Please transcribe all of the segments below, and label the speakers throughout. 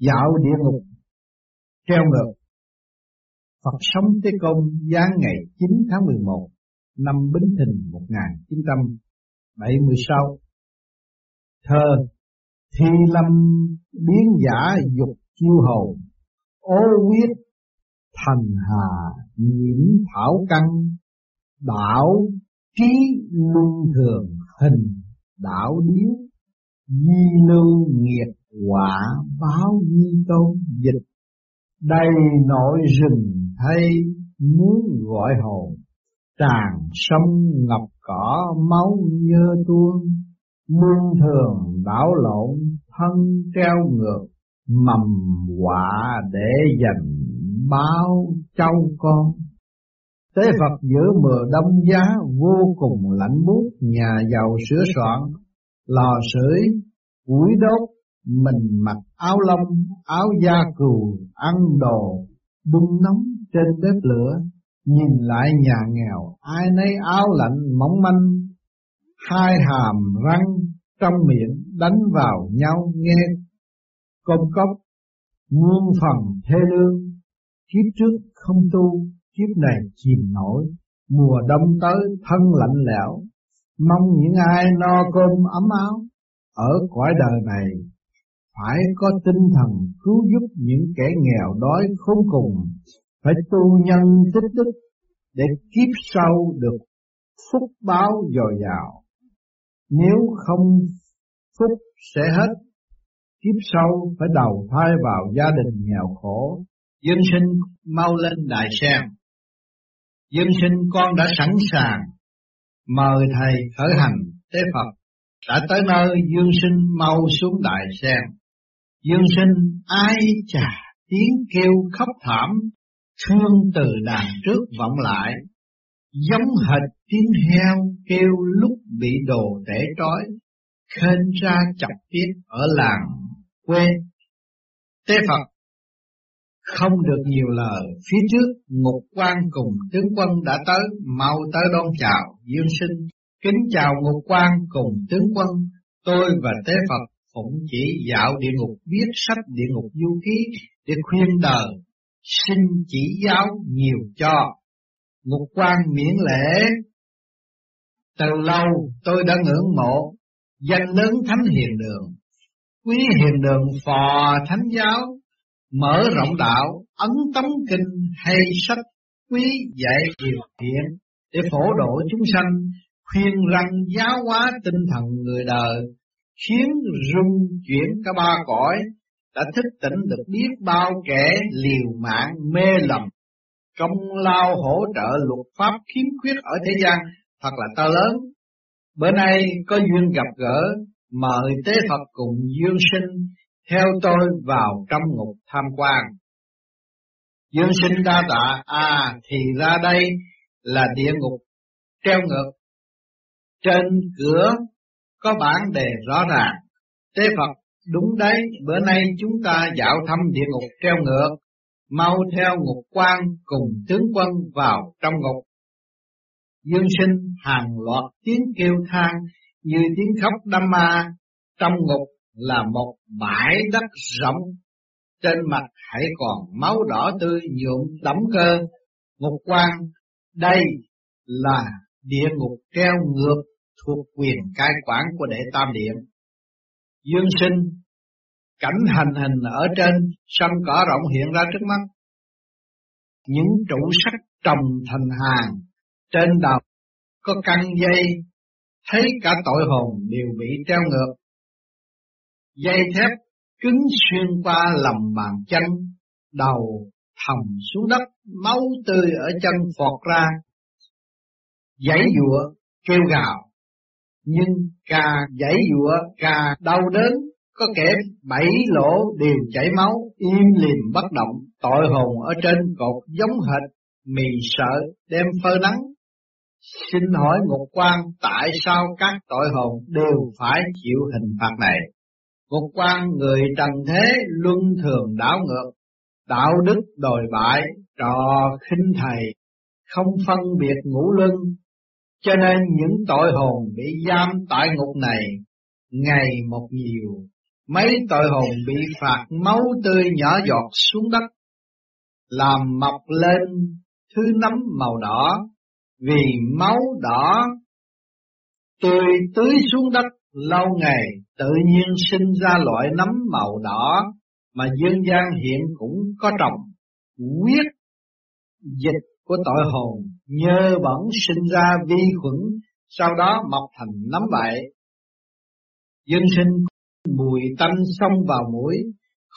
Speaker 1: dạo địa ngục. Treo ngược. Phật sống Tế Công giáng ngày 9 tháng 11 năm Bính Thìn 1976 Thơ Thi lâm biến giả dục chiêu hầu, Ô huyết thành hà nhiễm thảo căn đảo trí luân thường hình đảo điếu, Di lưu nghiệt quả báo di tôn dịch. Đầy nội rừng thay muốn gọi hồn. Tràn sông ngập cỏ máu nhơ tuôn. Muôn thường đảo lộn thân treo ngược. Mầm quả để dành báo châu con. Tế Phật giữa mùa đông giá vô cùng lạnh buốt Nhà giàu sửa soạn Lò sưởi, củi đốt mình mặc áo lông, áo da cừu Ăn đồ, bung nóng trên bếp lửa Nhìn lại nhà nghèo Ai nấy áo lạnh mỏng manh Hai hàm răng trong miệng đánh vào nhau nghe công cốc muôn phần thê lương. Kiếp trước không tu kiếp này chìm nổi mùa đông tới thân lạnh lẽo. Mong những ai no cơm ấm áo ở cõi đời này phải có tinh thần cứu giúp những kẻ nghèo đói khốn cùng. Phải tu nhân tích đức để kiếp sau được phúc báo dồi dào. Nếu không phúc sẽ hết, kiếp sau phải đầu thai vào gia đình nghèo khổ. Dân sinh mau lên đại sen. Dân sinh con đã sẵn sàng. Mời thầy khởi hành tế phật. Đã tới nơi, dương sinh mau xuống đại sen dương sinh ai chả tiếng kêu khóc thảm, thương từ đàn trước vọng lại. Giống hệt tiếng heo kêu lúc bị đồ tể trói, khên ra chọc tiết ở làng quê. Tế phật, không được nhiều lời, phía trước ngục quan cùng tướng quân đã tới, mau tới đón chào, dương sinh. Kính chào ngục quan cùng tướng quân, tôi và tế phật phụng chỉ dạo địa ngục, viết sách địa ngục du ký để khuyên đời xin chỉ giáo nhiều cho. Ngục quan miễn lễ. Từ lâu tôi đã ngưỡng mộ, danh lớn thánh hiền đường. Quý hiền đường phò thánh giáo, mở rộng đạo, ấn tống kinh, hay sách, quý dạy điều thiện để phổ độ chúng sanh, khuyên răng giáo hóa tinh thần người đời khiến rung chuyển cả ba cõi đã thức tỉnh được biết bao kẻ liều mạng mê lầm công lao hỗ trợ luật pháp khiếm khuyết ở thế gian thật là to lớn bữa nay có duyên gặp gỡ mời tế Phật cùng dương sinh theo tôi vào trong ngục tham quan. Dương sinh đa tạ, à thì ra đây là địa ngục treo ngược. Trên cửa có bản đề rõ ràng, tế Phật đúng đấy, bữa nay chúng ta dạo thăm địa ngục treo ngược, mau theo ngục quan cùng tướng quân vào trong ngục. Dương sinh hàng loạt tiếng kêu than như tiếng khóc đâm ma trong ngục là một bãi đất rộng, trên mặt hãy còn máu đỏ tươi nhuộm đẫm cơ. Ngục quan, đây là địa ngục treo ngược thuộc quyền cai quản của đệ tam điện. Dương sinh, cảnh hành hình ở trên sân cỏ rộng hiện ra trước mắt. Những trụ sắt trồng thành hàng, trên đầu có căng dây, thấy cả tội hồn đều bị treo ngược dây thép cứng xuyên qua lòng bàn chân, đầu thầm xuống đất, máu tươi ở chân phọt ra. Giấy dụa, kêu gào, nhưng cà giấy dụa, cà đau đớn, có kẻ bảy lỗ đều chảy máu, im lìm bất động, tội hồn ở trên cột giống hệt, mì sợ đem phơi nắng. Xin hỏi ngục quan tại sao các tội hồn đều phải chịu hình phạt này? ngục quan người trần thế luân thường đảo ngược, đạo đức đồi bại, trò khinh thầy, không phân biệt ngũ luân, cho nên những tội hồn bị giam tại ngục này ngày một nhiều, Mấy tội hồn bị phạt máu tươi nhỏ giọt xuống đất, làm mọc lên thứ nấm màu đỏ, vì máu đỏ tươi tưới xuống đất lâu ngày tự nhiên sinh ra loại nấm màu đỏ mà dân gian hiện cũng có trồng. Huyết dịch của tội hồn nhơ bẩn sinh ra vi khuẩn sau đó mọc thành nấm vậy dân sinh mùi tanh xông vào mũi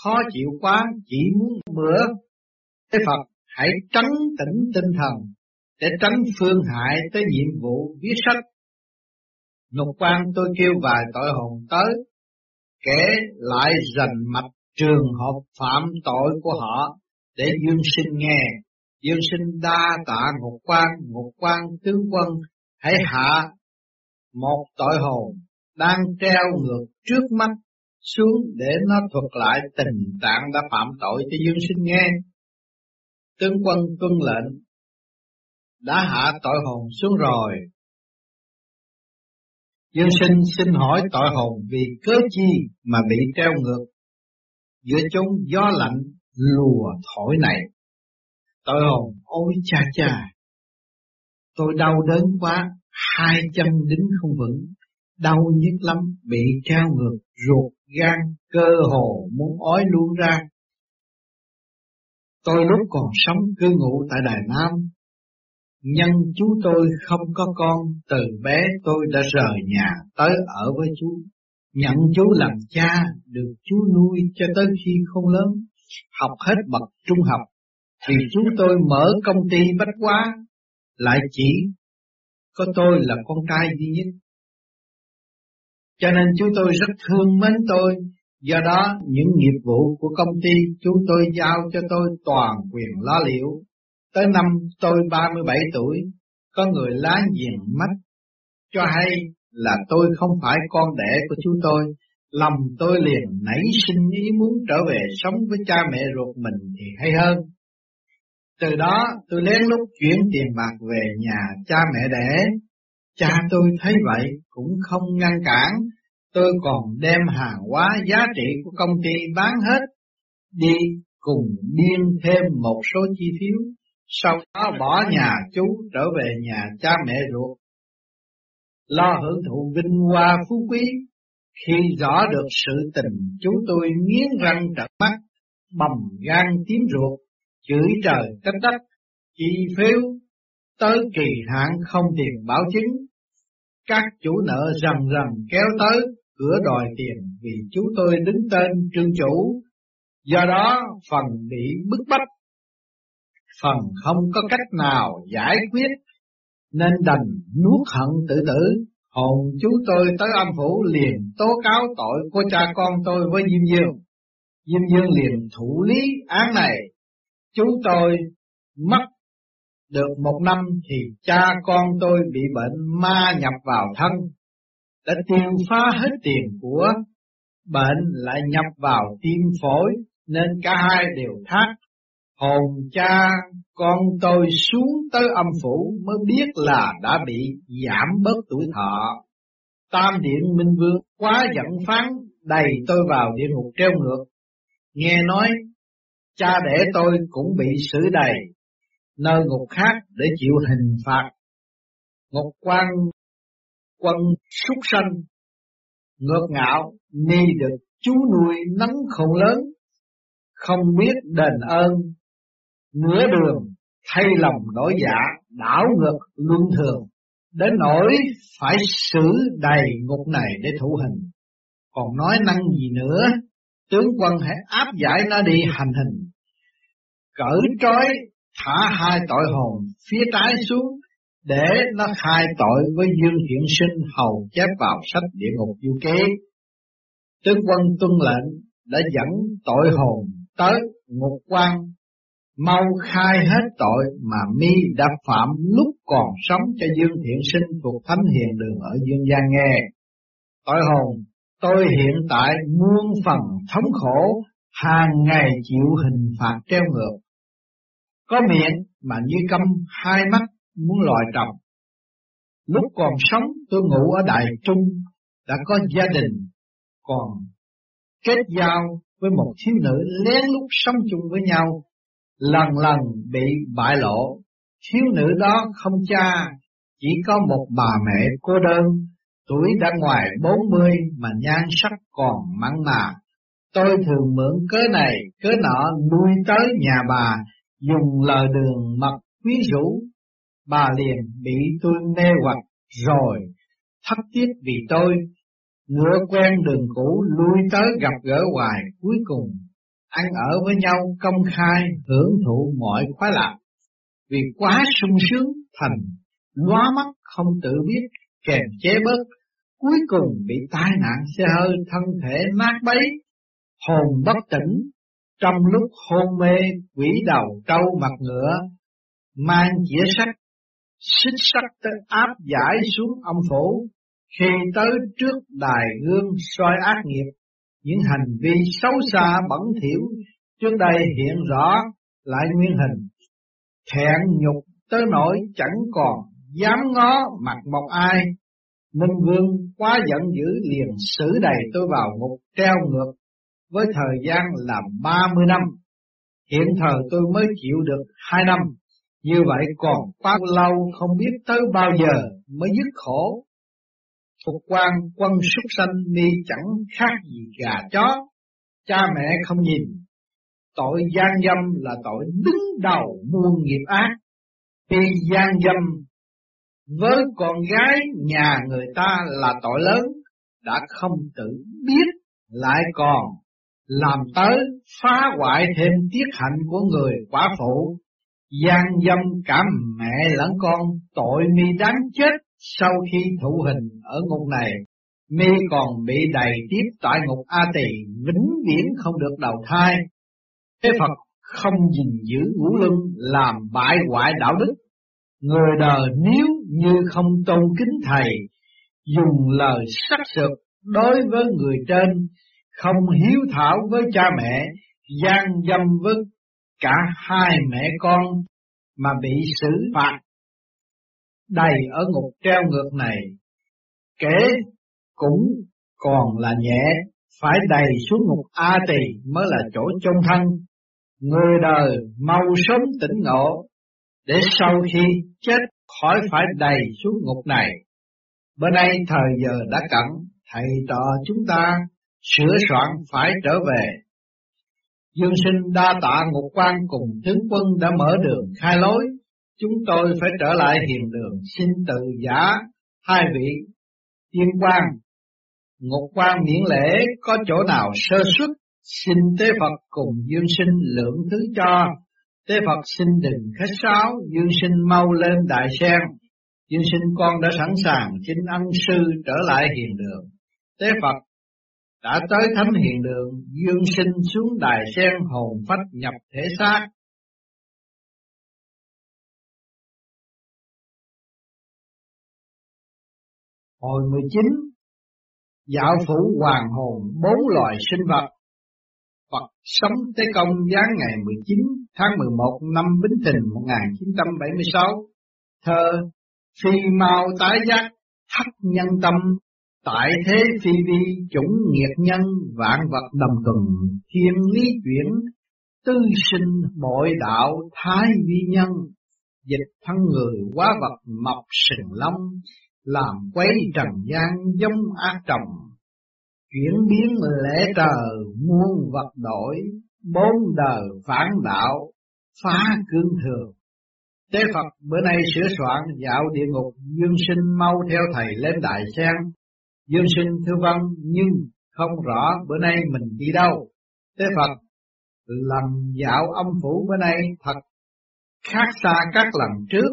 Speaker 1: khó chịu quá chỉ muốn bữa. Thế Phật hãy trấn tĩnh tinh thần để tránh phương hại tới nhiệm vụ viết sách. Ngục quan tôi kêu vài tội hồn tới, kể lại rành mạch trường hợp phạm tội của họ để dương sinh nghe. Dương sinh đa tạ ngục quan, ngục quan tướng quân, hãy hạ một tội hồn đang treo ngược trước mắt xuống để nó thuật lại tình trạng đã phạm tội cho dương sinh nghe. Tướng quân tuân lệnh đã hạ tội hồn xuống rồi, Dương sinh xin hỏi tội hồn vì cớ chi mà bị treo ngược giữa chốn gió lạnh lùa thổi này. Tội hồn ôi cha cha, tôi đau đớn quá, hai chân đứng không vững, đau nhức lắm, bị treo ngược, ruột, gan, cơ hồ muốn ói luôn ra. Tôi lúc còn sống cư ngụ tại Đài Nam, Nhân chú tôi không có con, từ bé tôi đã rời nhà tới ở với chú. Nhận chú làm cha, được chú nuôi cho tới khi không lớn, học hết bậc trung học thì chú tôi mở công ty bách quá, lại chỉ có tôi là con trai duy nhất. Cho nên chú tôi rất thương mến tôi, do đó những nghiệp vụ của công ty chú tôi giao cho tôi toàn quyền lo liệu Tới năm tôi 37 tuổi, có người lá diện mắt cho hay là tôi không phải con đẻ của chú tôi, lòng tôi liền nảy sinh ý muốn trở về sống với cha mẹ ruột mình thì hay hơn. Từ đó tôi lén lút chuyển tiền bạc về nhà cha mẹ đẻ. Cha tôi thấy vậy cũng không ngăn cản, tôi còn đem hàng hóa giá trị của công ty bán hết, đi cùng điên thêm một số chi phiếu sau đó bỏ nhà chú trở về nhà cha mẹ ruột. Lo hưởng thụ vinh hoa phú quý, khi rõ được sự tình chú tôi nghiến răng trợn mắt, bầm gan tím ruột, chửi trời trách đất, chi phiếu, tới kỳ hạn không tiền bảo chứng. Các chủ nợ rầm rầm kéo tới, cửa đòi tiền vì chú tôi đứng tên trương chủ, do đó phần bị bức bách phần không có cách nào giải quyết, nên đành nuốt hận tự tử. Hồn chú tôi tới âm phủ liền tố cáo tội của cha con tôi với Diêm Dương. Diêm Dương liền thủ lý án này. Chú tôi mất được một năm thì cha con tôi bị bệnh ma nhập vào thân, đã tiêu phá hết tiền của, bệnh lại nhập vào tim phổi, nên cả hai đều thác hồn cha con tôi xuống tới âm phủ mới biết là đã bị giảm bớt tuổi thọ. Tam điện minh vương quá giận phán đầy tôi vào địa ngục treo ngược. Nghe nói cha đẻ tôi cũng bị xử đầy. nơi ngục khác để chịu hình phạt. Ngục quan quân súc sanh ngược ngạo ni được chú nuôi nắng không lớn không biết đền ơn nửa đường thay lòng đổi dạ đảo ngược luân thường. Đến nỗi phải xử đầy ngục này để thủ hình. Còn nói năng gì nữa tướng quân hãy áp giải nó đi hành hình. Cởi trói thả hai tội hồn phía trái xuống để nó khai tội với dương hiển sinh hầu chép vào sách địa ngục du ký. Tướng quân tuân lệnh đã dẫn tội hồn tới ngục quan. Mau khai hết tội mà mi đã phạm lúc còn sống cho dương thiện sinh thuộc thánh hiền đường ở dương gian nghe. Tội hồn, tôi hiện tại muôn phần thống khổ, hàng ngày chịu hình phạt treo ngược. Có miệng mà như câm hai mắt muốn lòi trọc. Lúc còn sống tôi ngủ ở Đại Trung, đã có gia đình, còn kết giao với một thiếu nữ lén lút sống chung với nhau, lần lần bị bại lộ. Thiếu nữ đó không cha, chỉ có một bà mẹ cô đơn, tuổi đã ngoài bốn mươi mà nhan sắc còn mặn mà. Tôi thường mượn cớ này, cớ nọ nuôi tới nhà bà, dùng lời đường mật quý rũ. Bà liền bị tôi mê hoặc rồi, thất tiết vì tôi, ngựa quen đường cũ lui tới gặp gỡ hoài cuối cùng ăn ở với nhau công khai hưởng thụ mọi khoái lạc vì quá sung sướng thành lóa mắt không tự biết kèm chế bớt, cuối cùng bị tai nạn xe hơi thân thể nát bấy. Hồn bất tỉnh, trong lúc hôn mê, quỷ đầu trâu mặt ngựa, mang chĩa sắt, xích sắt tới áp giải xuống âm phủ. Khi tới trước đài gương soi ác nghiệp, những hành vi xấu xa bẩn thỉu trước đây hiện rõ lại nguyên hình. Thẹn nhục tới nỗi chẳng còn dám ngó mặt một ai Minh Vương quá giận dữ liền xử đầy tôi vào ngục treo ngược với thời gian là ba mươi năm. Hiện thời tôi mới chịu được hai năm, như vậy còn bao lâu không biết tới bao giờ mới dứt khổ. Phục quan quân súc sanh ni chẳng khác gì gà chó, cha mẹ không nhìn. Tội gian dâm là tội đứng đầu muôn nghiệp ác, vì gian dâm với con gái nhà người ta là tội lớn, đã không tự biết lại còn làm tới phá hoại thêm tiết hạnh của người quả phụ, gian dâm cả mẹ lẫn con, tội mi đáng chết sau khi thụ hình ở ngục này. Mi còn bị đầy tiếp tại ngục A Tỳ vĩnh viễn không được đầu thai. Thế Phật không gìn giữ ngũ luân làm bại hoại đạo đức. Người đời nếu như không tôn kính thầy, dùng lời sắc sược đối với người trên, không hiếu thảo với cha mẹ, gian dâm với cả hai mẹ con mà bị xử phạt đầy ở ngục treo ngược này, kể cũng còn là nhẹ, phải đầy xuống ngục A tỳ mới là chỗ chôn thân. Người đời mau sớm tỉnh ngộ, để sau khi chết khỏi phải đầy xuống ngục này. Bữa nay thời giờ đã cận, thầy trò chúng ta sửa soạn phải trở về. Dương sinh đa tạ ngục quan cùng tướng quân đã mở đường khai lối, chúng tôi phải trở lại hiền đường xin tự giả hai vị tiên quan. Ngục quan miễn lễ có chỗ nào sơ xuất, xin tế Phật cùng dương sinh lượng thứ cho Tế Phật xin đừng khách sáo, dương sinh mau lên đại sen. Dương sinh con đã sẵn sàng xin ân sư trở lại hiền đường. Tế Phật đã tới thánh hiền đường, dương sinh xuống đài sen hồn phách nhập thể xác. Hồi 19 Dạo phủ hoàng hồn bốn loài sinh vật Phật sống Tế Công giáng ngày 19 tháng 11 năm Bính Thìn 1976. Thơ Phi mau tái giác thắt nhân tâm, tại thế phi vi chủng nghiệp nhân vạn vật đồng cùng, thiên lý chuyển tư sinh bội đạo thái vi nhân dịch thân người quá vật mọc sừng long làm quấy trần gian giống ác trồng chuyển biến lễ trời muôn vật đổi, bốn đời phản đạo, phá cương thường. Tế Phật bữa nay sửa soạn dạo địa ngục, Dương sinh mau theo thầy lên đại sen. Dương sinh thưa văn nhưng không rõ bữa nay mình đi đâu. Tế Phật, lần dạo âm phủ bữa nay thật khác xa các lần trước.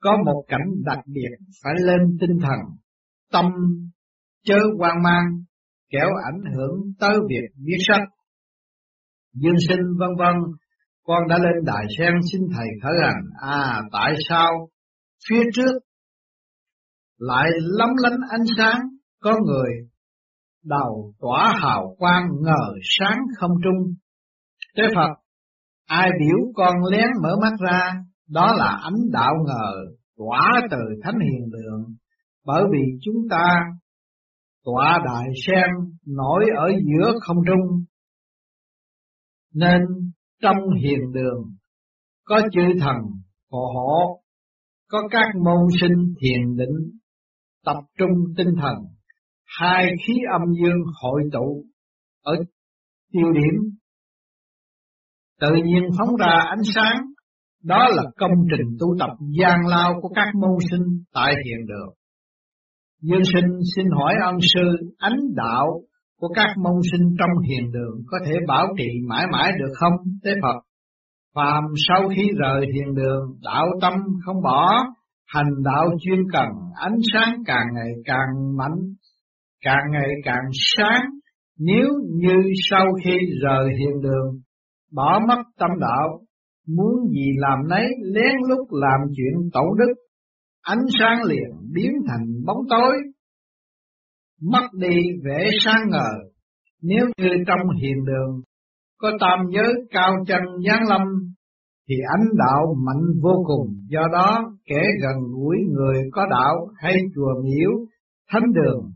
Speaker 1: Có một cảnh đặc biệt phải lên tinh thần, tâm chớ hoang mang, kẻo ảnh hưởng tới việc viết sách. Dương sinh vân vân, con đã lên đài sen xin thầy khởi hành, à tại sao? Phía trước lại lấm lánh ánh sáng, có người đầu tỏa hào quang ngờ sáng không trung. Thế Phật, ai biểu con lén mở mắt ra, đó là ánh đạo ngờ tỏa từ thánh hiền đường, bởi vì chúng ta tọa đại sen nổi ở giữa không trung. Nên trong hiền đường có chư thần phò hộ, có các môn sinh thiền định, tập trung tinh thần, hai khí âm dương hội tụ ở tiêu điểm, tự nhiên phóng ra ánh sáng, đó là công trình tu tập gian lao của các môn sinh tại hiền đường. Dương sinh xin hỏi ân sư ánh đạo của các môn sinh trong hiền đường có thể bảo trì mãi mãi được không tế Phật? Phàm sau khi rời hiền đường, đạo tâm không bỏ, hành đạo chuyên cần, ánh sáng càng ngày càng mạnh, càng ngày càng sáng. Nếu như sau khi rời hiền đường, bỏ mất tâm đạo, muốn gì làm nấy lén lút làm chuyện tẩu đức, ánh sáng liền biến thành bóng tối, mất đi vẻ sáng ngời. Nếu như trong hiền đường có tam giới cao chân giáng lâm thì ánh đạo mạnh vô cùng, do đó kẻ gần gũi người có đạo hay chùa miếu, thánh đường,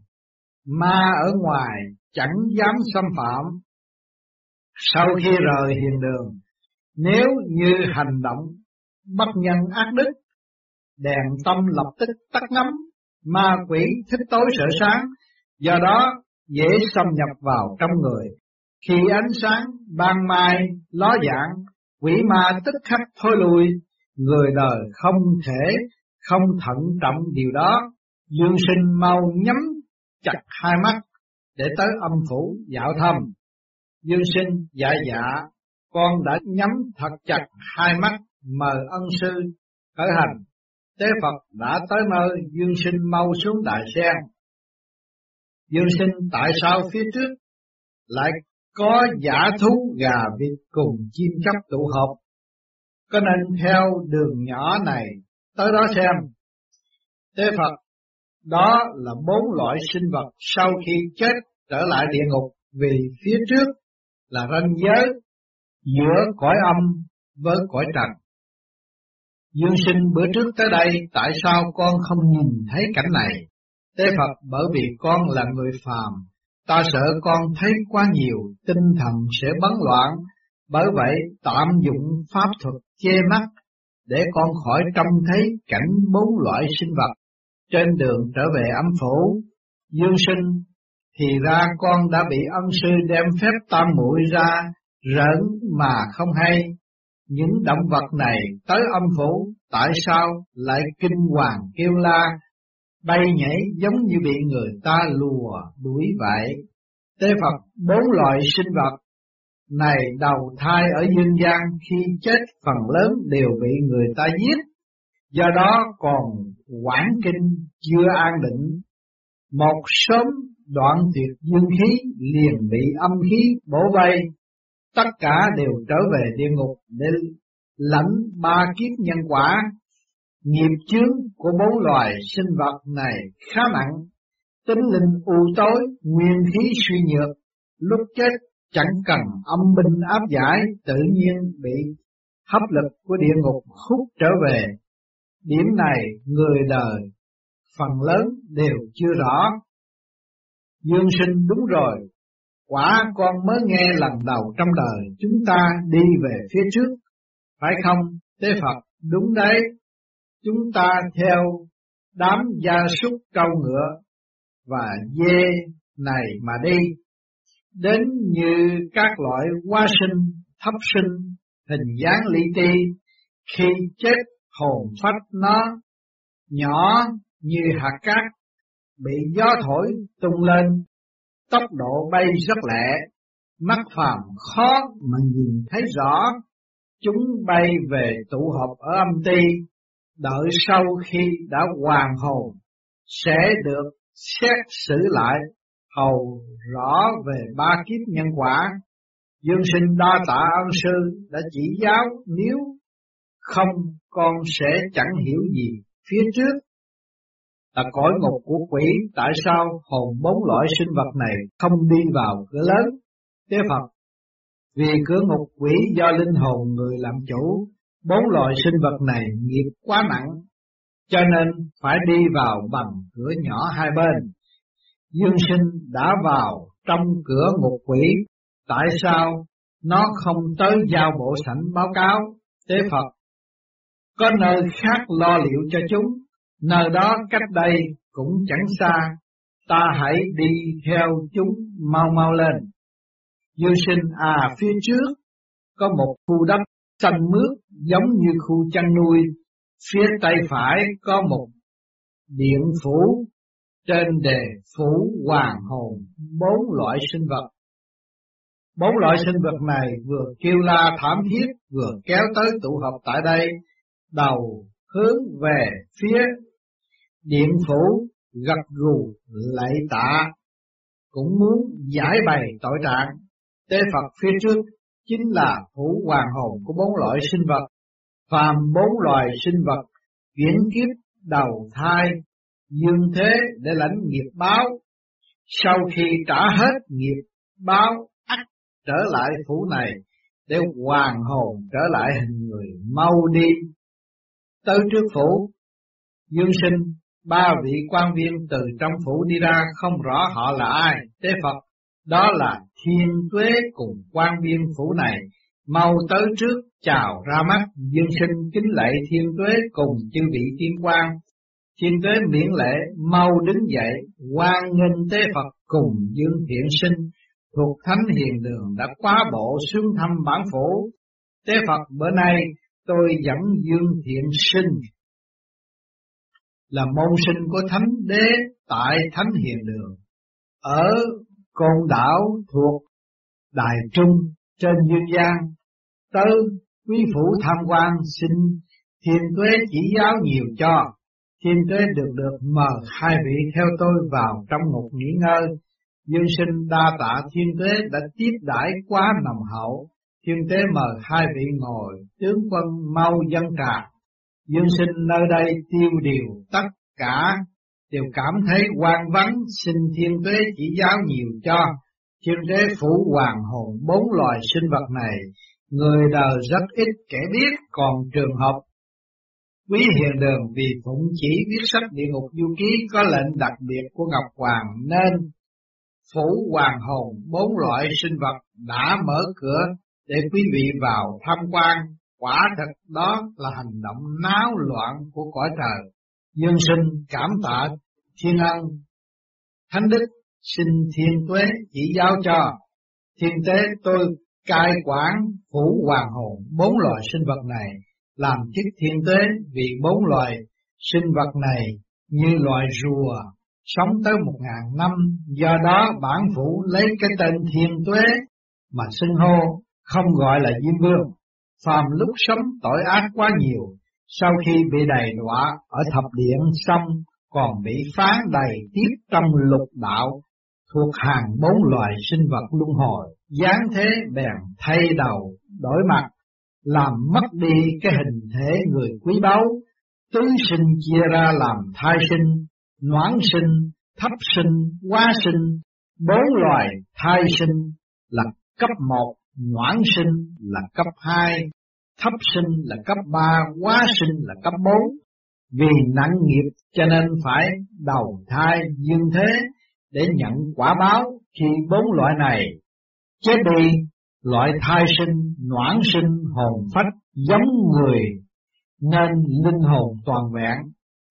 Speaker 1: ma ở ngoài chẳng dám xâm phạm. Sau khi rời hiền đường, nếu như hành động bất nhân ác đức, đèn tâm lập tức tắt ngấm. ma quỷ thích tối sợ sáng, do đó dễ xâm nhập vào trong người. Khi ánh sáng ban mai ló dạng, quỷ ma tức khắc thôi lui, người đời không thể không thận trọng điều đó. Dương sinh mau nhắm chặt hai mắt để tới âm phủ dạo thăm. Dương sinh dạ dạ, con đã nhắm thật chặt hai mắt mời ân sư khởi hành. Tế Phật đã tới nơi Dương sinh mau xuống đại sen. Dương sinh tại sao phía trước lại có giả thú gà vịt cùng chim chóc tụ họp, có nên theo đường nhỏ này tới đó xem. Tế Phật, đó là bốn loại sinh vật sau khi chết trở lại địa ngục vì phía trước là ranh giới giữa cõi âm với cõi trần. Dương sinh bữa trước tới đây, tại sao con không nhìn thấy cảnh này? Tế Phật bởi vì con là người phàm, Ta sợ con thấy quá nhiều, tinh thần sẽ bấn loạn, bởi vậy tạm dụng pháp thuật che mắt để con khỏi trông thấy cảnh bốn loại sinh vật trên đường trở về âm phủ. Dương sinh, thì ra con đã bị ân sư đem phép tam muội ra, rỡn mà không hay. Những động vật này tới âm phủ, tại sao lại kinh hoàng kêu la, bay nhảy giống như bị người ta lùa đuổi vậy. Tế Phật bốn loại sinh vật này đầu thai ở dương gian khi chết phần lớn đều bị người ta giết, do đó còn quản kinh chưa an định. Một sớm đoạn tuyệt dương khí liền bị âm khí bổ vây, tất cả đều trở về địa ngục để lãnh ba kiếp nhân quả Nghiệp chướng của bốn loài sinh vật này khá nặng, tính linh u tối, nguyên khí suy nhược, lúc chết chẳng cần âm binh áp giải, tự nhiên bị hấp lực của địa ngục hút trở về. Điểm này người đời phần lớn đều chưa rõ. Dương sinh đúng rồi, quả con mới nghe lần đầu trong đời chúng ta đi về phía trước, phải không, Tế Phật, đúng đấy, chúng ta theo đám gia súc câu ngựa và dê này mà đi, đến như các loại hoa sinh, thấp sinh, hình dáng li ti, khi chết hồn phách nó nhỏ như hạt cát, bị gió thổi tung lên, tốc độ bay rất lẹ, mắt phàm khó mà nhìn thấy rõ, chúng bay về tụ họp ở âm ti, đợi sau khi đã hoàn hồn, sẽ được xét xử lại, hầu rõ về ba kiếp nhân quả. Dương sinh đa tạ ân sư đã chỉ giáo, nếu không con sẽ chẳng hiểu gì phía trước, là cõi ngục của quỷ, tại sao hồn bốn loại sinh vật này không đi vào cửa lớn thế Phật, vì cửa ngục quỷ do linh hồn người làm chủ Bốn loại sinh vật này nghiệp quá nặng, cho nên phải đi vào bằng cửa nhỏ hai bên. Dương sinh đã vào trong cửa ngục quỷ, tại sao nó không tới giao bộ sảnh báo cáo tế Phật? Có nơi khác lo liệu cho chúng, nơi đó cách đây cũng chẳng xa, ta hãy đi theo chúng mau mau lên. Dương sinh à phía trước có một khu đất xanh mướt giống như khu chăn nuôi, phía tay phải có một điện phủ trên đề phủ hoàng hồn bốn loại sinh vật. Bốn loại sinh vật này vừa kêu la thảm thiết vừa kéo tới tụ họp tại đây, đầu hướng về phía điện phủ gật gù lạy tạ cũng muốn giải bày tội trạng tế Phật phía trước chính là phủ hoàng hồn của bốn loại sinh vật. Phàm bốn loài sinh vật chuyển kiếp, đầu thai, dương thế để lãnh nghiệp báo. Sau khi trả hết nghiệp báo, ắt trở lại phủ này để hoàng hồn trở lại hình người mau đi. Tới trước phủ, dương sinh, ba vị quan viên từ trong phủ đi ra không rõ họ là ai tế phật đó là thiên tuế cùng quan viên phủ này. Mau tới trước, chào ra mắt dương sinh kính lạy thiên tuế cùng chư vị tiên quan. Thiên tuế miễn lễ, mau đứng dậy quan nghênh tế phật cùng dương thiện sinh. Thuộc thánh hiền đường đã quá bộ xuống thăm bản phủ. Tế phật, bữa nay tôi dẫn dương thiện sinh là môn sinh của thánh đế tại thánh hiền đường. Ở con đảo thuộc Đài Trung trên dương gian tới quý phủ tham quan, xin thiên tuế chỉ giáo nhiều cho. Thiên tuế được được mời hai vị theo tôi vào trong một nghỉ ngơi. Dương sinh đa tạ thiên tuế đã tiếp đãi quá nồng hậu. Thiên tuế mời hai vị ngồi, tướng quân mau dân trà. Dương sinh nơi đây tiêu điều tất cả đều cảm thấy quan vắng xin thiên tuế chỉ giáo nhiều cho. Thiên tuế phủ hoàng hồn bốn loài sinh vật này người đời rất ít kẻ biết còn trường hợp quý hiền đường vì phụng chỉ viết sách địa ngục du ký có lệnh đặc biệt của ngọc hoàng nên phủ hoàng hồn bốn loại sinh vật đã mở cửa để quý vị vào tham quan. Quả thật đó là hành động náo loạn của cõi trời Dương sinh cảm tạ thiên ân, thánh đức xin thiên tuế chỉ giáo cho, thiên tế tôi cai quản phủ hoàng hồn bốn loài sinh vật này, làm chức thiên tế vì bốn loài sinh vật này như loài rùa sống tới một ngàn năm, do đó bản phủ lấy cái tên thiên tuế mà xưng hô, không gọi là Diêm Vương. Phàm lúc sống tội ác quá nhiều, sau khi bị đầy đọa ở thập điện xong còn bị phán đầy tiếp trong lục đạo thuộc hàng bốn loài sinh vật luân hồi, dáng thế bèn thay đầu, đổi mặt, làm mất đi cái hình thể người quý báu, tứ sinh chia ra làm thai sinh, noãn sinh, thấp sinh, hóa sinh, bốn loài thai sinh là cấp một, noãn sinh là cấp hai, thấp sinh là cấp 3, quá sinh là cấp 4. Vì nặng nghiệp cho nên phải đầu thai dương thế để nhận quả báo khi bốn loại này. Chết đi loại thai sinh, noãn sinh, hồn phách giống người nên linh hồn toàn vẹn,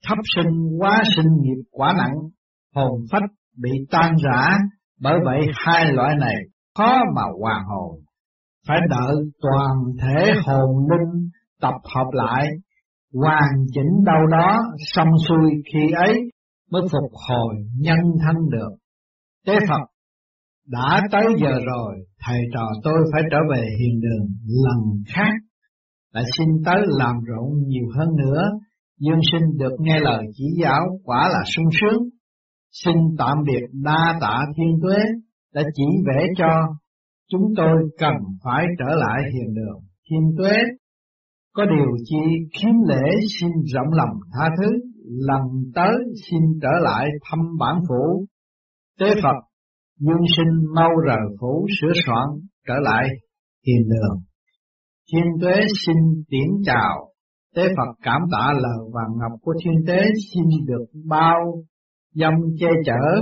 Speaker 1: thấp sinh, quá sinh nghiệp quá nặng, hồn phách bị tan rã, bởi vậy hai loại này khó mà hòa hồn phải đợi toàn thể hồn linh tập hợp lại, hoàn chỉnh đâu đó xong xuôi khi ấy mới phục hồi nhân thân được. Tế Phật đã tới giờ rồi, thầy trò tôi phải trở về hiền đường lần khác. Lại xin tới làm rộn nhiều hơn nữa, dương sinh được nghe lời chỉ giáo quả là sung sướng. Xin tạm biệt đa tạ thiên tuế đã chỉ vẽ cho chúng tôi cần phải trở lại hiền đường. thiên tuế có điều chi khiếm lễ xin rộng lòng tha thứ lần tới xin trở lại thăm bản phủ. Tế phật dương sinh mau rời phủ sửa soạn trở lại hiền đường. Thiên tuế xin tiễn chào. Tế phật cảm tạ lời vàng ngọc của thiên tế xin được bao dâm che chở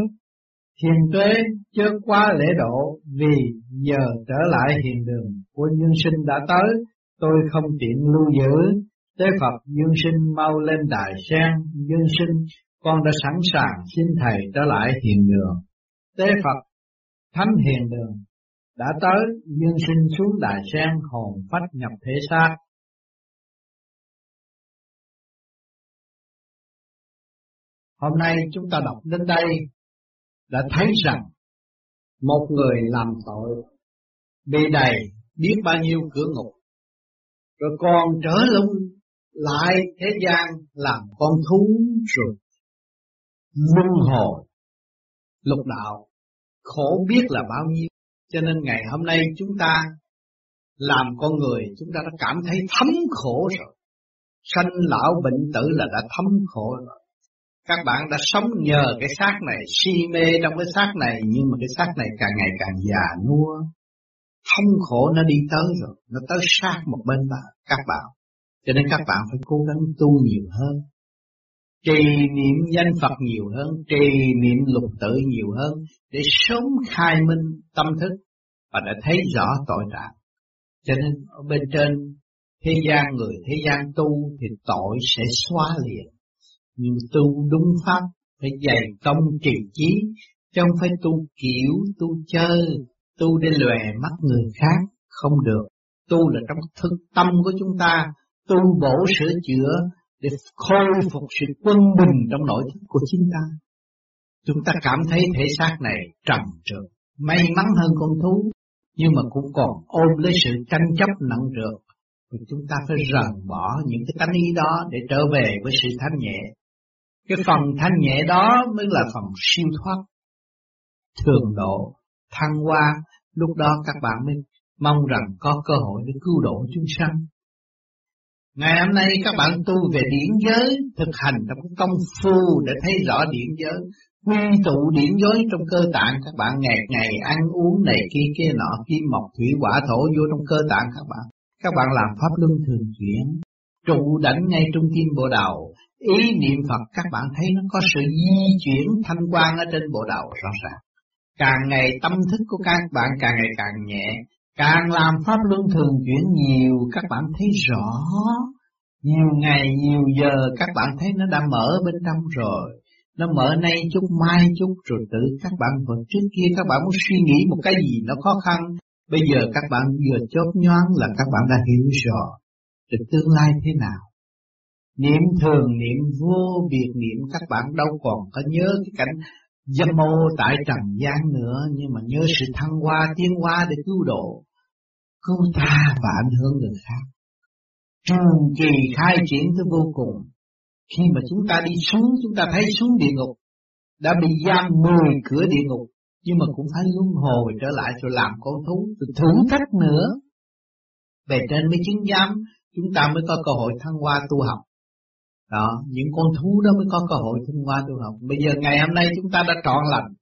Speaker 1: Thiền tuế chớ quá lễ độ vì giờ trở lại hiền đường của nhân sinh đã tới, tôi không tiện lưu giữ. Tế Phật dương sinh mau lên đài sen, dương sinh con đã sẵn sàng xin Thầy trở lại hiền đường. Tế Phật Thánh hiền đường đã tới dương sinh xuống đài sen hồn phách nhập thể xác. Hôm nay chúng ta đọc đến đây đã thấy rằng một người làm tội bị đầy biết bao nhiêu cửa ngục rồi còn trở lung lại thế gian làm con thú rồi. Luân hồi lục đạo khổ biết là bao nhiêu cho nên ngày hôm nay chúng ta làm con người chúng ta đã cảm thấy thấm khổ rồi. Sanh lão bệnh tử là đã thấm khổ rồi các bạn đã sống nhờ cái xác này, si mê trong cái xác này, nhưng mà cái xác này càng ngày càng già nua. Thông khổ nó đi tới rồi, nó tới sát một bên bạn các bạn. Cho nên các bạn phải cố gắng tu nhiều hơn, trì niệm danh Phật nhiều hơn, trì niệm lục tự nhiều hơn, để sớm khai minh tâm thức và đã thấy rõ tội trạng. Cho nên ở bên trên, thế gian người, thế gian tu thì tội sẽ xóa liền nhưng tu đúng pháp, phải dày công trì trí chứ không phải tu kiểu, tu chơi tu để lòe mắt người khác, không được. Tu là trong thực tâm của chúng ta, tu bổ sửa chữa để khôi phục sự quân bình trong nội thức của chúng ta. Chúng ta cảm thấy thể xác này trầm trượt, may mắn hơn con thú, nhưng mà cũng còn ôm lấy sự tranh chấp nặng trược thì chúng ta phải rời bỏ những cái tánh ý đó để trở về với sự thanh nhẹ cái phần thanh nhẹ đó mới là phần siêu thoát, thường độ, thăng hoa. Lúc đó các bạn mới mong rằng có cơ hội để cứu độ chúng sanh. Ngày hôm nay các bạn tu về điển giới, thực hành trong công phu để thấy rõ điển giới, quy tụ điển giới trong cơ tạng. Các bạn ngày ngày ăn uống này kia kia nọ kim mộc thủy hỏa thổ vô trong cơ tạng các bạn. Các bạn làm pháp luân thường chuyển, trụ đảnh ngay trong tim bộ đầu ý niệm Phật các bạn thấy nó có sự di chuyển thanh quan ở trên bộ đầu rõ ràng. Càng ngày tâm thức của các bạn càng ngày càng nhẹ, càng làm pháp luân thường chuyển nhiều các bạn thấy rõ. Nhiều ngày, nhiều giờ các bạn thấy nó đã mở bên trong rồi. Nó mở nay chút mai chút rồi tự các bạn vẫn trước kia các bạn muốn suy nghĩ một cái gì nó khó khăn. Bây giờ các bạn vừa chốt nhoáng là các bạn đã hiểu rõ Rồi tương lai thế nào? Niệm thường, niệm vô biệt, niệm các bạn đâu còn có nhớ cái cảnh dâm mô tại trần gian nữa, nhưng mà nhớ sự thăng hoa, tiến hóa để cứu độ cứu ta và ảnh hưởng người khác. Trường kỳ khai triển tới vô cùng. Khi mà chúng ta đi xuống, chúng ta thấy xuống địa ngục, đã bị giam mười cửa địa ngục, nhưng mà cũng phải luân hồi trở lại rồi làm con thú, rồi thử thách nữa. Về trên mới chứng giám, chúng ta mới có cơ hội thăng hoa tu học đó, những con thú đó mới có cơ hội thông qua tu học. Bây giờ ngày hôm nay chúng ta đã trọn lành,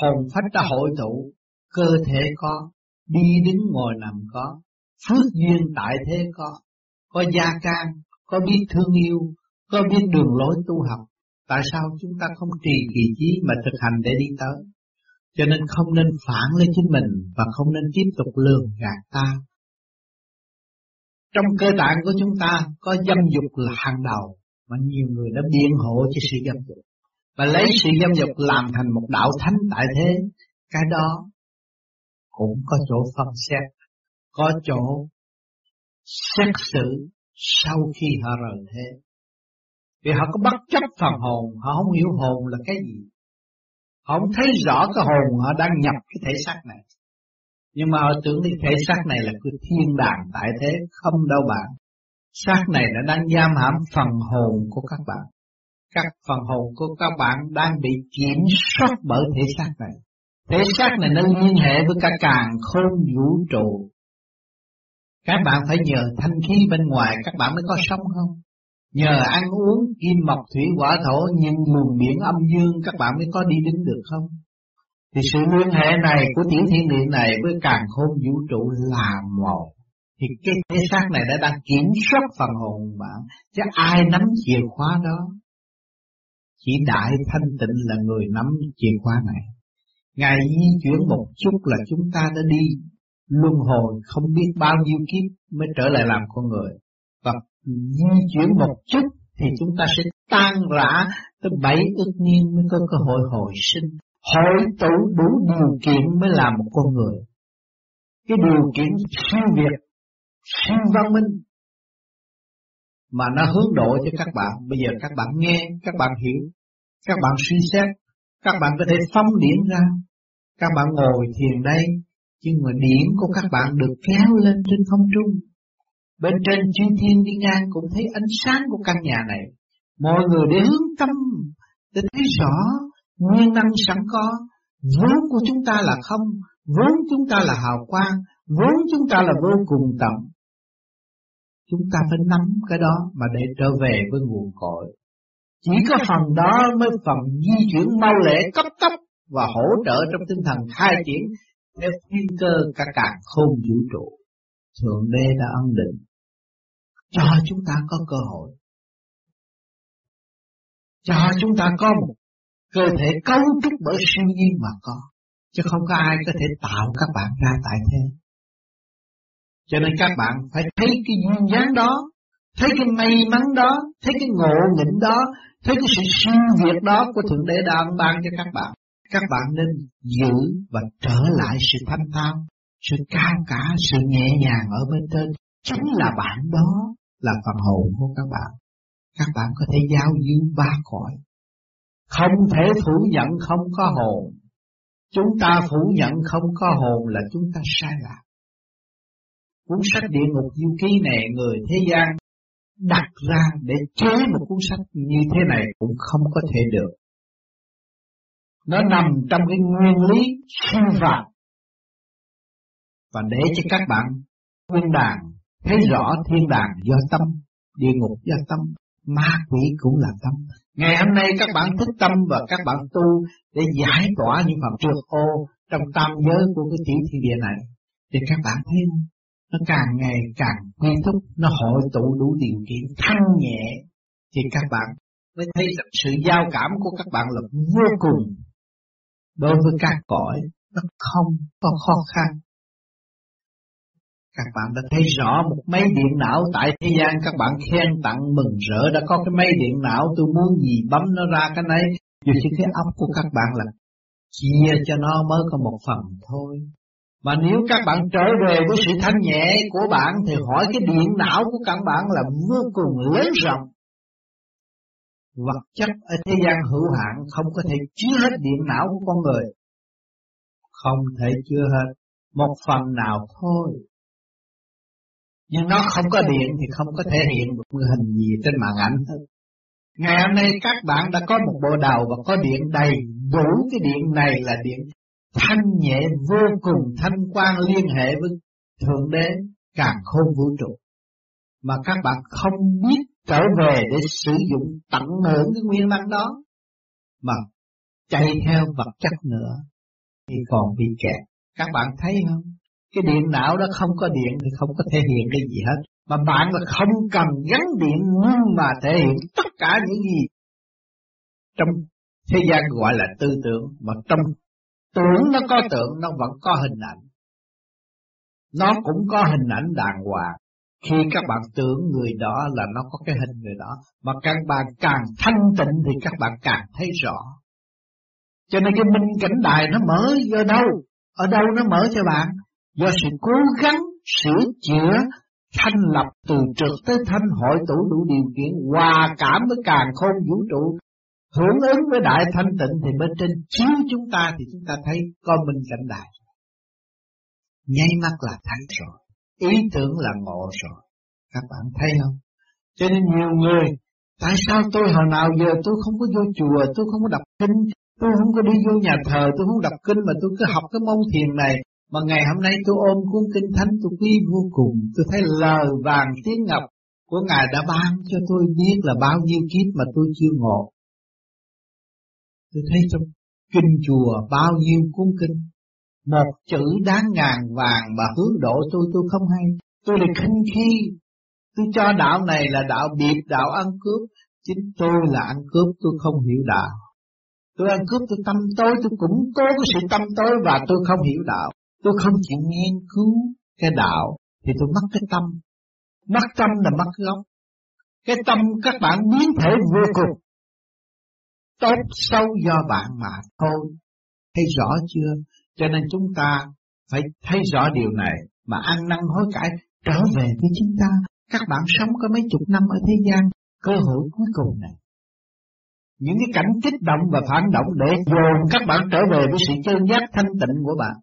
Speaker 1: hồn phách đã hội tụ, cơ thể có, đi đứng ngồi nằm có, phước duyên tại thế có có gia can, có biết thương yêu, có biết đường lối tu học. Tại sao chúng ta không trì kỳ trí mà thực hành để đi tới? Cho nên không nên phản lên chính mình và không nên tiếp tục lường gạt ta. Trong cơ tạng của chúng ta có dâm dục là hàng đầu mà nhiều người đã biện hộ cho sự dâm dục. và lấy sự dâm dục làm thành một đạo thánh tại thế. Cái đó cũng có chỗ phân xét có chỗ xét xử sau khi họ rời thế. Vì họ có bất chấp phần hồn họ không hiểu hồn là cái gì. Họ không thấy rõ cái hồn họ đang nhập cái thể xác này. Nhưng mà họ tưởng cái thể xác này là cái thiên đàng tại thế không đâu bạn xác này đã đang giam hãm phần hồn của các bạn. Các phần hồn của các bạn đang bị kiểm soát bởi thể xác này. Thể xác này nó liên hệ với cả càng khôn vũ trụ. Các bạn phải nhờ thanh khí bên ngoài các bạn mới có sống không? Nhờ ăn uống kim mộc thủy quả thổ nhưng luồng biển âm dương các bạn mới có đi đến được không? Thì sự liên hệ này của tiểu thiên địa này với càng khôn vũ trụ là một thì cái thể xác này đã đang kiểm soát phần hồn bạn chứ ai nắm chìa khóa đó chỉ đại thanh tịnh là người nắm chìa khóa này Ngài di chuyển một chút là chúng ta đã đi luân hồi không biết bao nhiêu kiếp mới trở lại làm con người. Và di chuyển một chút thì chúng ta sẽ tan rã tới bảy ước niên mới có cơ hội hồi sinh. Hội tụ đủ điều kiện mới làm một con người. Cái điều kiện siêu việt, siêu văn minh mà nó hướng độ cho các bạn. Bây giờ các bạn nghe, các bạn hiểu, các bạn suy xét, các bạn có thể phóng điểm ra. Các bạn ngồi thiền đây, nhưng mà điểm của các bạn được kéo lên trên không trung. Bên trên chư thiên đi ngang cũng thấy ánh sáng của căn nhà này. Mọi người để hướng tâm để thấy rõ nguyên năng sẵn có. Vốn của chúng ta là không, vốn chúng ta là hào quang, vốn chúng ta là vô cùng tận. Chúng ta phải nắm cái đó mà để trở về với nguồn cội. Chỉ có phần đó mới phần di chuyển mau lẹ cấp tốc và hỗ trợ trong tinh thần khai triển theo thiên cơ cả càng khôn vũ trụ. Thượng Đế đã ân định cho chúng ta có cơ hội. Cho chúng ta có một cơ thể cấu trúc bởi siêu nhiên mà có. Chứ không có ai có thể tạo các bạn ra tại thế. Cho nên các bạn phải thấy cái duyên dáng đó, thấy cái may mắn đó, thấy cái ngộ nghĩnh đó, thấy cái sự siêu việt đó của Thượng Đế đã ban cho các bạn. Các bạn nên giữ và trở lại sự thanh thao, sự cao cả, sự nhẹ nhàng ở bên trên. Chính là bạn đó là phần hồn của các bạn. Các bạn có thể giao du ba cõi. Không thể phủ nhận không có hồn. Chúng ta phủ nhận không có hồn là chúng ta sai lạc. Cuốn sách địa ngục du ký này người thế gian đặt ra để chế một cuốn sách như thế này cũng không có thể được. Nó nằm trong cái nguyên lý siêu phàm và để cho các bạn nguyên đàn thấy rõ thiên đàng do tâm, địa ngục do tâm, ma quỷ cũng là tâm. Ngày hôm nay các bạn thích tâm và các bạn tu để giải tỏa những phần trượt ô trong tam giới của cái tiểu thiên địa này. Thì các bạn thấy không? Nó càng ngày càng quy thúc, nó hội tụ đủ điều kiện thanh nhẹ, thì các bạn mới thấy rằng sự giao cảm của các bạn là vô cùng. Đối với các cõi, nó không có khó khăn. Các bạn đã thấy rõ một máy điện não tại thế gian các bạn khen tặng mừng rỡ đã có cái máy điện não tôi muốn gì bấm nó ra cái này. Dù chỉ cái óc của các bạn là chia cho nó mới có một phần thôi. Mà nếu các bạn trở về với sự thanh nhẹ của bạn thì hỏi cái điện não của các bạn là vô cùng lớn rộng. Vật chất ở thế gian hữu hạn không có thể chứa hết điện não của con người. Không thể chứa hết, một phần nào thôi. Nhưng nó không có điện thì không có thể hiện một hình gì trên màn ảnh hết. Ngày hôm nay các bạn đã có một bộ đầu và có điện đầy đủ cái điện này là điện thanh nhẹ vô cùng thanh quan liên hệ với Thượng Đế càng khôn vũ trụ. Mà các bạn không biết trở về để sử dụng tận hưởng cái nguyên năng đó, mà chạy theo vật chất nữa, thì còn bị kẹt. Các bạn thấy không? Cái điện não đó không có điện thì không có thể hiện cái gì hết. Mà bạn là không cần gắn điện nhưng mà thể hiện tất cả những gì trong thế gian gọi là tư tưởng mà trong Tưởng nó có tượng nó vẫn có hình ảnh. Nó cũng có hình ảnh đàng hoàng. Khi các bạn tưởng người đó là nó có cái hình người đó, mà các bạn càng thanh tịnh thì các bạn càng thấy rõ. Cho nên cái minh cảnh đài nó mở do đâu? Ở đâu nó mở cho bạn? Do sự cố gắng sửa chữa thanh lập từ trực tới thanh hội tụ đủ điều kiện hòa cảm với càng khôn vũ trụ hưởng ứng với đại thanh tịnh thì bên trên chiếu chúng ta thì chúng ta thấy con mình cảnh đại. Nháy mắt là thấy rồi, ý tưởng là ngộ rồi. Các bạn thấy không? Cho nên nhiều người, tại sao tôi hồi nào giờ tôi không có vô chùa, tôi không có đọc kinh, tôi không có đi vô nhà thờ, tôi không đọc kinh mà tôi cứ học cái môn thiền này. Mà ngày hôm nay tôi ôm cuốn kinh thánh tôi quý vô cùng, tôi thấy lời vàng tiếng ngọc của Ngài đã ban cho tôi biết là bao nhiêu kiếp mà tôi chưa ngộ. Tôi thấy trong kinh chùa bao nhiêu cuốn kinh, một chữ đáng ngàn vàng mà hướng độ tôi tôi không hay. Tôi là khinh khi, tôi cho đạo này là đạo biệt đạo ăn cướp, chính tôi là ăn cướp tôi không hiểu đạo. Tôi ăn cướp tôi tâm tối, tôi cũng cố cái sự tâm tối và tôi không hiểu đạo. Tôi không chịu nghiên cứu cái đạo thì tôi mất cái tâm. Mất tâm là mất gốc. Cái tâm các bạn biến thể vô cùng. Tốt xấu do bạn mà thôi. Thấy rõ chưa? Cho nên chúng ta phải thấy rõ điều này mà ăn năn hối cải trở về với chúng ta. Các bạn sống có mấy chục năm ở thế gian, cơ hội cuối cùng này. Những cái cảnh kích động và phản động để dồn các bạn trở về với sự chân giác thanh tịnh của bạn.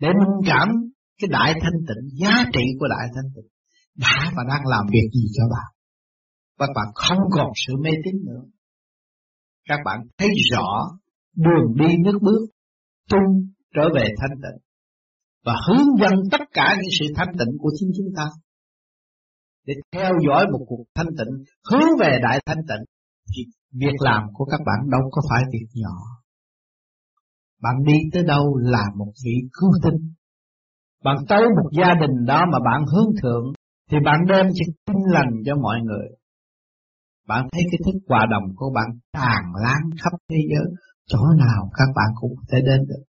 Speaker 1: Để minh cảm cái đại thanh tịnh, giá trị của đại thanh tịnh đã và đang làm việc gì cho bạn. và bạn không còn sự mê tín nữa. Các bạn thấy rõ đường đi nước bước, tung trở về thanh tịnh và hướng dẫn tất cả những sự thanh tịnh của chính chúng ta. Để theo dõi một cuộc thanh tịnh hướng về đại thanh tịnh thì việc làm của các bạn đâu có phải việc nhỏ. Bạn đi tới đâu là một vị cứu tinh. Bạn tới một gia đình đó mà bạn hướng thượng thì bạn đem sự tinh lành cho mọi người bạn thấy cái thức hòa đồng của bạn tàn lan khắp thế giới chỗ nào các bạn cũng có thể đến được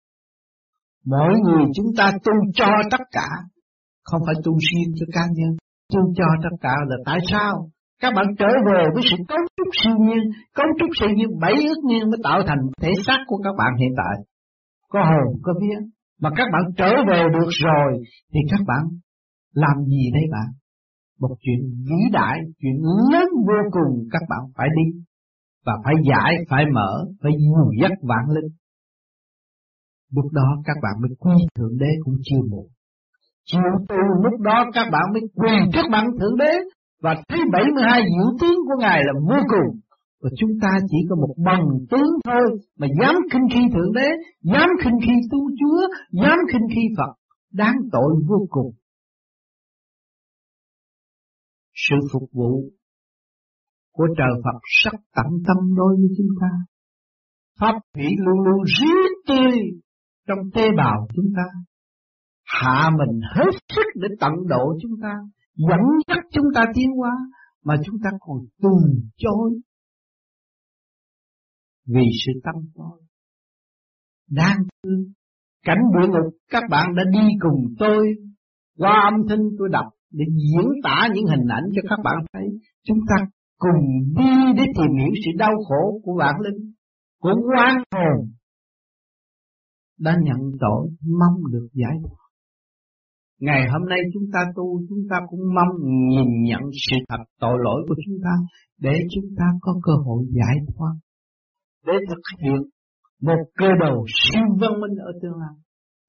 Speaker 1: Mỗi người chúng ta tu cho tất cả, không phải tu riêng cho cá nhân, tu cho tất cả là tại sao? Các bạn trở về với sự cấu trúc siêu nhiên, cấu trúc siêu nhiên bảy ước nhiên mới tạo thành thể xác của các bạn hiện tại. Có hồn, có vía. Mà các bạn trở về được rồi, thì các bạn làm gì đây bạn? Một chuyện vĩ đại, chuyện lớn vô cùng các bạn phải đi. Và phải giải, phải mở, phải dìu dắt vạn linh. Lúc đó các bạn mới quy Thượng Đế cũng chưa muộn. Chịu từ lúc đó các bạn mới quỳ trước bạn Thượng Đế và thấy 72 diệu tướng của Ngài là vô cùng. Và chúng ta chỉ có một bằng tướng thôi mà dám khinh khi Thượng Đế, dám khinh khi tu Chúa, dám khinh khi Phật, đáng tội vô cùng. Sự phục vụ của trời Phật sắc tận tâm đối với chúng ta. Pháp thủy luôn luôn riết tươi trong tế bào chúng ta. Hạ mình hết sức để tận độ chúng ta, dẫn dắt chúng ta tiến hóa, mà chúng ta còn từ chối vì sự tâm tôi đang thương, cảnh địa ngục, các bạn đã đi cùng tôi qua âm thanh tôi đọc để diễn tả những hình ảnh cho các bạn thấy chúng ta cùng đi để tìm hiểu sự đau khổ của bạn linh của quan hồn đã nhận tội mong được giải thoát. Ngày hôm nay chúng ta tu, chúng ta cũng mong nhìn nhận sự thật tội lỗi của chúng ta để chúng ta có cơ hội giải thoát, để thực hiện một cơ đồ siêu văn minh ở tương lai.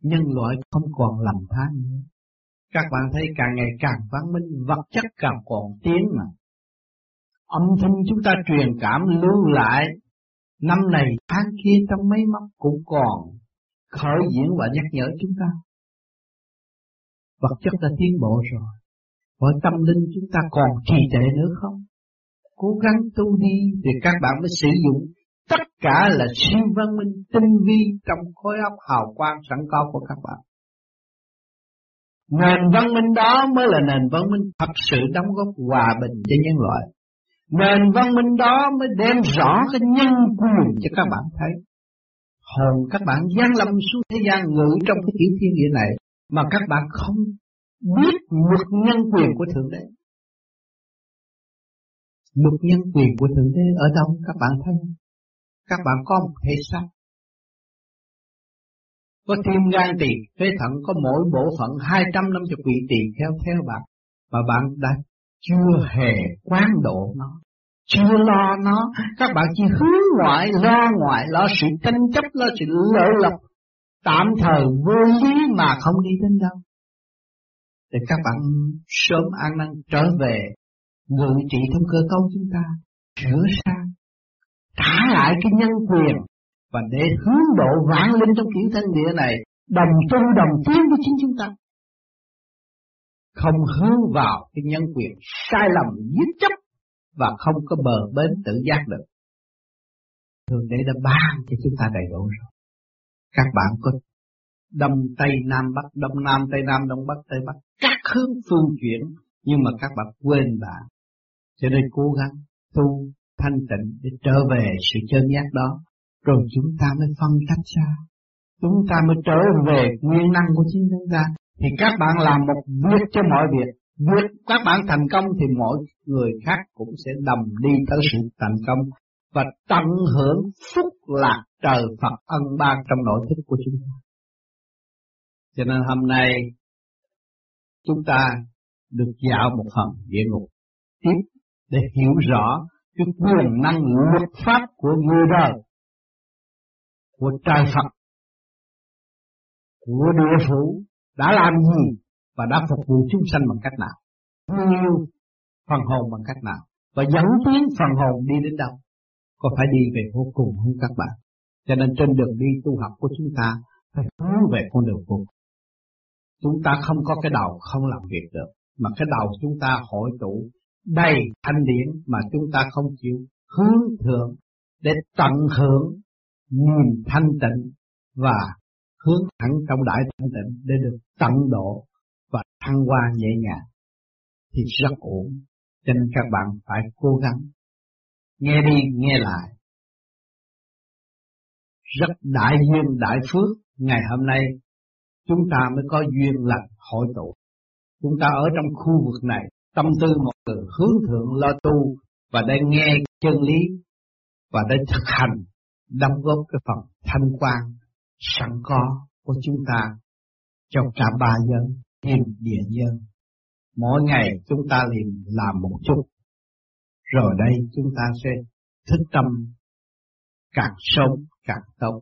Speaker 1: Nhân loại không còn lầm than nữa. Các bạn thấy càng ngày càng văn minh, vật chất càng còn tiến mà. Âm thanh chúng ta truyền cảm lưu lại, năm này tháng kia trong mấy mắt cũng còn khởi diễn và nhắc nhở chúng ta. Vật chất đã tiến bộ rồi, hỏi tâm linh chúng ta còn trì trệ nữa không? Cố gắng tu đi thì các bạn mới sử dụng tất cả là siêu văn minh tinh vi trong khối óc hào quang sẵn có của các bạn. Nền văn minh đó mới là nền văn minh thật sự đóng góp hòa bình cho nhân loại. Nền văn minh đó mới đem rõ cái nhân quyền cho các bạn thấy hồn các bạn gian lâm xuống thế gian ngự trong cái tiểu thiên địa này mà các bạn không biết luật nhân quyền của Thượng Đế. Luật nhân quyền của Thượng Đế ở đâu các bạn thấy Các bạn có một thể xác. Có tim gan tỳ, phế thận có mỗi bộ phận 250 vị tỳ theo theo bạn. Mà bạn đã chưa hề quán độ nó chưa lo nó. Các bạn chỉ hướng ngoại lo ngoại lo sự tranh chấp lo sự lợi lộc tạm thời vô lý mà không đi đến đâu. Để các bạn sớm an năng trở về ngự trị trong cơ cấu chúng ta sửa sang trả lại cái nhân quyền và để hướng độ vạn linh trong kiểu thân địa này đồng tu đồng tiến với chính chúng ta không hướng vào cái nhân quyền sai lầm giết chấp và không có bờ bến tự giác được. Thường để đã ban cho chúng ta đầy đủ rồi. Các bạn có Đông Tây Nam Bắc, Đông Nam Tây Nam, Đông Bắc Tây Bắc, các hướng phương chuyển, nhưng mà các bạn quên bạn. Cho nên cố gắng tu thanh tịnh để trở về sự chân giác đó rồi chúng ta mới phân tách ra. Chúng ta mới trở về nguyên năng của chính chúng ta. Thì các bạn làm một việc cho mọi việc. Việc các bạn thành công thì mọi người khác cũng sẽ đồng đi tới sự thành công và tận hưởng phúc lạc trời Phật ân ban trong nội thức của chúng ta. Cho nên hôm nay chúng ta được dạo một phần địa ngục tiếp để hiểu rõ cái quyền năng luật pháp của người đời của trời Phật. Của địa phủ đã làm gì và đã phục vụ chúng sanh bằng cách nào? Nhiều phần hồn bằng cách nào? Và dẫn tiến phần hồn đi đến đâu? Có phải đi về vô cùng không các bạn? Cho nên trên đường đi tu học của chúng ta phải hướng về con đường vô chúng ta không có cái đầu không làm việc được, mà cái đầu chúng ta hội tụ đầy thanh điển mà chúng ta không chịu hướng thượng để tận hưởng niềm thanh tịnh và hướng thẳng trong đại thanh tịnh để được tận độ và thăng hoa nhẹ nhàng thì rất ổn. Cho nên các bạn phải cố gắng nghe đi, nghe lại. Rất đại duyên, đại phước, ngày hôm nay chúng ta mới có duyên lành hội tụ. Chúng ta ở trong khu vực này, tâm tư một người hướng thượng lo tu và để nghe chân lý và để thực hành đóng góp cái phần thanh quan sẵn có của chúng ta trong cả ba dân, thiên địa nhân mỗi ngày chúng ta liền làm một chút. Rồi đây chúng ta sẽ thức tâm càng sống càng tốt.